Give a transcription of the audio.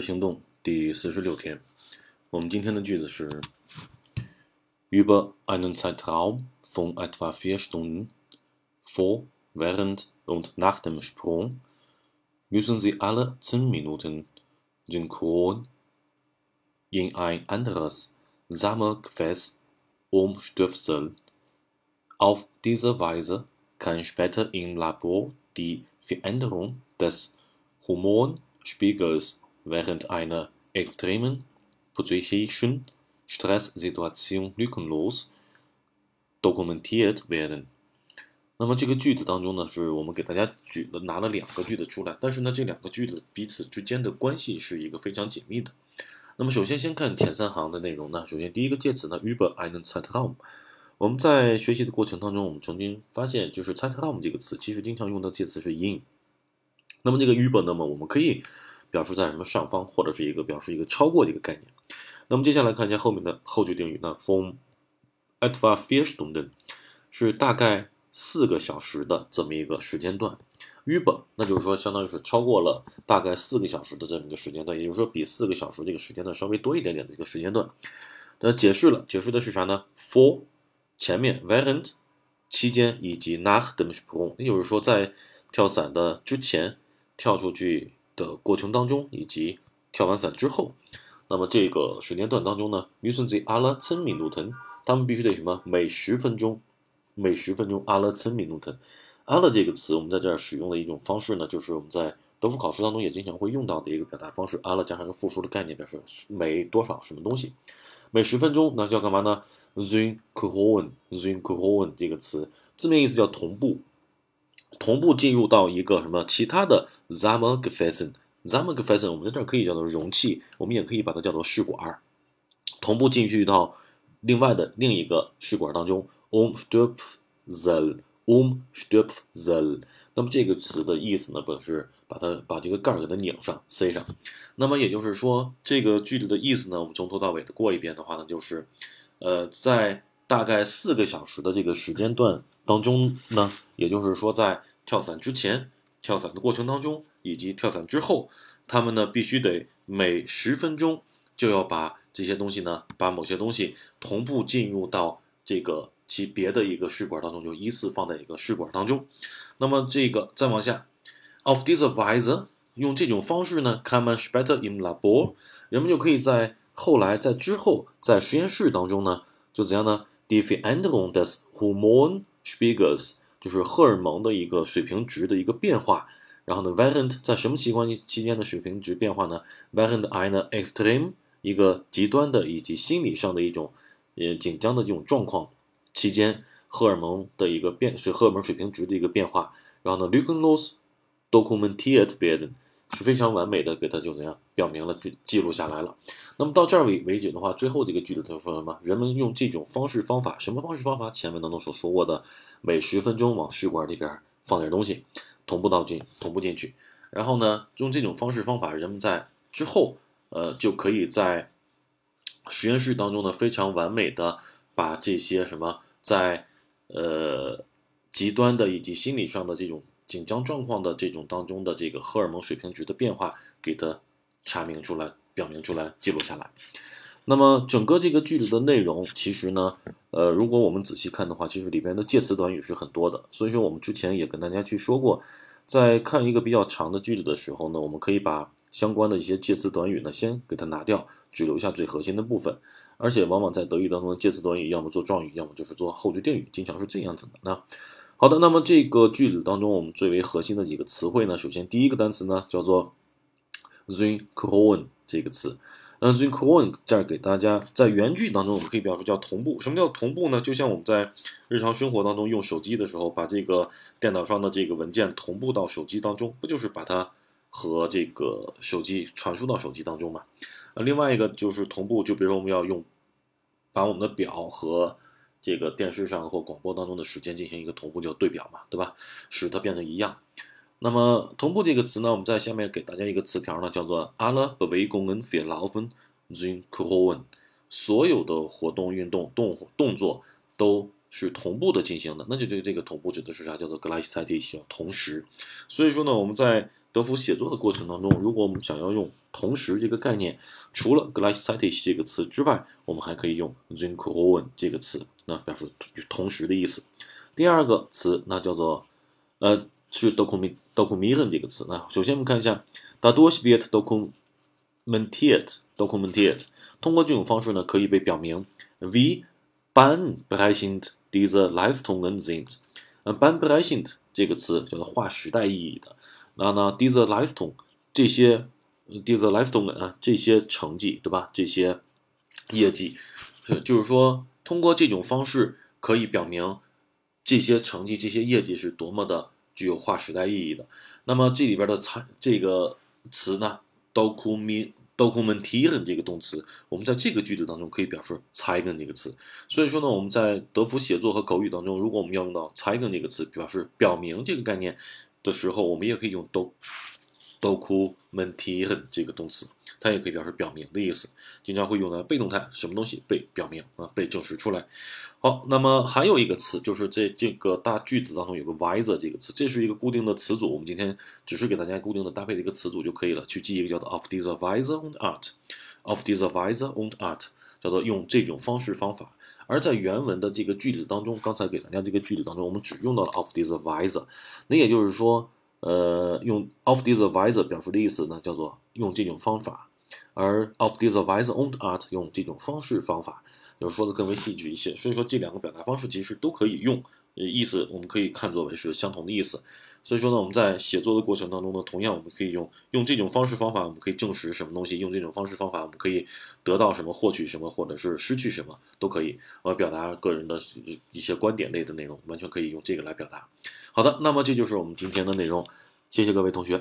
行动第四十六天，我们今天的句子是：Über einen Zeitraum von etwa vier Stunden vor, während und nach dem Sprung müssen Sie alle zehn Minuten synchron in ein anderes Sammelgefäß umstöpseln. Auf diese Weise kann später im Labor die Veränderung des Hormonspiegels während einer extremen psychischen Stresssituation lückenlos dokumentiert werden。那么这个句子当中呢，是我们给大家举了拿了两个句子出来，但是呢，这两个句子彼此之间的关系是一个非常紧密的。那么首先先看前三行的内容呢，首先第一个介词呢，über einen Zeitraum。我们在学习的过程当中，我们曾经发现，就是 Zeitraum 这个词，其实经常用的介词是 in。那么这个 über，那么我们可以表示在什么上方，或者是一个表示一个超过的一个概念。那么接下来看一下后面的后句定语，那 from etwa vier Stunden 是大概四个小时的这么一个时间段。über 那就是说，相当于是超过了大概四个小时的这么一个时间段，也就是说比四个小时这个时间段稍微多一点点的一个时间段。那解释了，解释的是啥呢？for 前面 während 期间以及 nach dem Sprung，也就是说在跳伞的之前跳出去。的过程当中，以及跳完伞之后，那么这个时间段当中呢，müssen Sie alle zehn Minuten，他们必须得什么？每十分钟，每十分钟 alle zehn Minuten。alle 这个词，我们在这儿使用的一种方式呢，就是我们在德福考试当中也经常会用到的一个表达方式，alle 加上个复数的概念，表示每多少什么东西。每十分钟，那就要干嘛呢 z i n k o h o n z i n k o h o n 这个词字面意思叫同步。同步进入到一个什么其他的 Zammergefäßen，Zammergefäßen 我们在这儿可以叫做容器，我们也可以把它叫做试管，同步进去到另外的另一个试管当中 umstupzel，umstupzel。那么这个词的意思呢，本是把它把这个盖儿给它拧上，塞上。那么也就是说，这个句子的意思呢，我们从头到尾的过一遍的话呢，就是，呃，在大概四个小时的这个时间段。当中呢，也就是说，在跳伞之前、跳伞的过程当中，以及跳伞之后，他们呢必须得每十分钟就要把这些东西呢，把某些东西同步进入到这个其别的一个试管当中，就依次放在一个试管当中。那么这个再往下，of this advisor 用这种方式呢，come much better in labor，人们就可以在后来在之后在实验室当中呢，就怎样呢？Define des Hormon Spiegels 就是荷尔蒙的一个水平值的一个变化，然后呢，während 在什么期关期间的水平值变化呢？während eine extreme 一个极端的以及心理上的一种呃紧张的这种状况期间，荷尔蒙的一个变是荷尔蒙水平值的一个变化，然后呢，lückenlos documentiert werden。是非常完美的，给它就怎样表明了，就记录下来了。那么到这儿为为止的话，最后这个句子他说什么？人们用这种方式方法，什么方式方法？前文当中所说过的，每十分钟往试管里边放点东西，同步到进，同步进去。然后呢，用这种方式方法，人们在之后，呃，就可以在实验室当中呢，非常完美的把这些什么，在呃极端的以及心理上的这种。紧张状况的这种当中的这个荷尔蒙水平值的变化，给它查明出来、表明出来、记录下来。那么整个这个句子的内容，其实呢，呃，如果我们仔细看的话，其实里边的介词短语是很多的。所以说，我们之前也跟大家去说过，在看一个比较长的句子的时候呢，我们可以把相关的一些介词短语呢，先给它拿掉，只留下最核心的部分。而且往往在德语当中的介词短语，要么做状语，要么就是做后置定语，经常是这样子的。那好的，那么这个句子当中，我们最为核心的几个词汇呢，首先第一个单词呢叫做 synchron 这个词。那 synchron 这儿给大家在原句当中，我们可以表示叫同步。什么叫同步呢？就像我们在日常生活当中用手机的时候，把这个电脑上的这个文件同步到手机当中，不就是把它和这个手机传输到手机当中嘛？呃，另外一个就是同步，就比如说我们要用把我们的表和这个电视上或广播当中的时间进行一个同步，叫对表嘛，对吧？使它变得一样。那么同步这个词呢，我们在下面给大家一个词条呢，叫做 alle Bewegungen verlaufen synchron，所有的活动、运动、动动作都是同步的进行的。那就这个这个同步指的是啥？叫做 gleichzeitig，同时。所以说呢，我们在德福写作的过程当中，如果我们想要用同时这个概念，除了 gleichzeitig 这个词之外，我们还可以用 synchron 这个词，那表示同时的意思。第二个词那叫做呃是 document，document 这个词。那首先我们看一下，dadurch wird dokumentiert，dokumentiert。通过这种方式呢，可以被表明 we bahnbrechend diese Leistungen sind。嗯，bahnbrechend 这个词叫做划时代意义的。那呢，diese Leistung 这些 diese Leistungen 啊，这些成绩对吧？这些业绩，就是说通过这种方式可以表明这些成绩、这些业绩是多么的具有划时代意义的。那么这里边的猜这个词呢，document。dokumentieren 这个动词，我们在这个句子当中可以表示 zeigen 这个词。所以说呢，我们在德福写作和口语当中，如果我们要用到 zeigen 这个词，表示表明这个概念的时候，我们也可以用 do dokumentieren 这个动词，它也可以表示表明的意思。经常会用来被动态，什么东西被表明啊，被证实出来。好，那么还有一个词，就是在这个大句子当中有个 weise 这个词，这是一个固定的词组。我们今天只是给大家固定的搭配的一个词组就可以了，去记一个叫做 of diese Weise und Art，of diese Weise und Art，叫做用这种方式方法。而在原文的这个句子当中，刚才给大家这个句子当中，我们只用到了 of diese Weise，那也就是说，呃，用 of this a wise 表示的意思呢，叫做用这种方法，而 of this a wise on Art 用这种方式方法。就是说的更为细致一些，所以说这两个表达方式其实都可以用，呃，意思我们可以看作为是相同的意思。所以说呢，我们在写作的过程当中呢，同样我们可以用用这种方式方法，我们可以证实什么东西；用这种方式方法，我们可以得到什么、获取什么，或者是失去什么，都可以。呃，表达个人的一些观点类的内容，完全可以用这个来表达。好的，那么这就是我们今天的内容，谢谢各位同学。